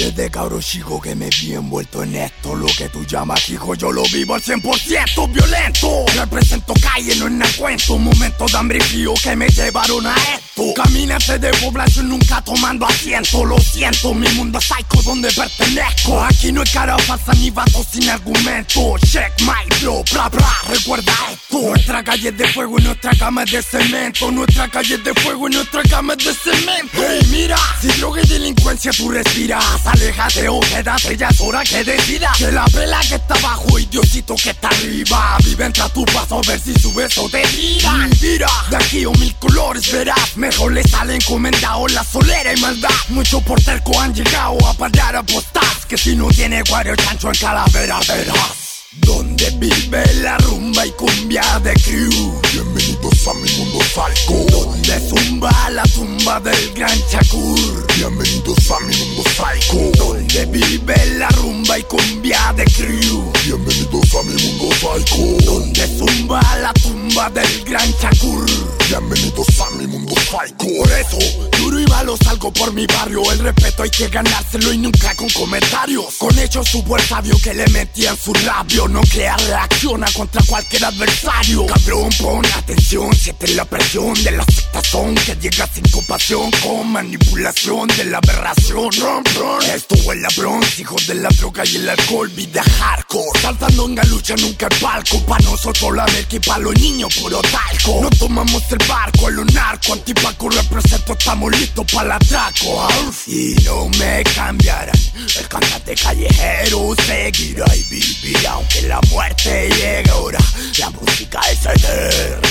Desde cabro chico que me vi envuelto en esto. Lo que tú llamas hijo yo lo vivo al 100% violento. Represento calle, no es nada cuento Momentos de hambre y frío que me llevaron a esto. Caminante de población nunca tomando asiento. Lo siento, mi mundo es psycho donde pertenezco. Aquí no hay cara falsa ni vatos sin argumento. Check my bro, bra bra, recuerda esto. Nuestra calle es de fuego y nuestra cama es de cemento. Nuestra calle es de fuego y nuestra cama es de cemento. Hey mira, si droga y delincuencia tú respiras. Aléjate o quédate, ya es hora que decidas. Que la vela que está abajo y Diosito que está arriba. Vive entre tu paso a ver si subes o te tiran Mira, de aquí o mil colores verás. Mejor le sale encomendado la solera y maldad. Muchos por terco han llegado a parar a postas. Que si no tiene cuadro chancho en calavera verás. Donde vive la rumba y cumbia de crew. Bienvenidos a mi mundo falco. Donde zumba la tumba del gran Shakur. Bienvenidos a mi mundo psycho Donde vive la rumba y cumbia de crew. Bienvenidos a mi mundo psycho Donde zumba la tumba del gran Shakur. Bienvenidos a mi mundo psycho Por eso, duro y malo salgo por mi barrio. El respeto hay que ganárselo y nunca con comentarios. Con hechos súper sabio que le metían su labio. No crea reacciona contra cualquier adversario. Cabrón, pon atención, siente la presión de la aceptación Que llega sin compasión con manipulación de la aberración. Ron, ron. Esto huele a bronce, hijos de la droga y el alcohol Vida hardcore, saltando en galucha nunca el palco Pa' nosotros la merca y pa' los niños puro talco. No tomamos el barco, el narco Antipaco represento, estamos listos para el atraco. Y no me cambiarán El cantante callejero. Seguirá y vivirá Aunque la muerte llegue ahora. La música es eterna,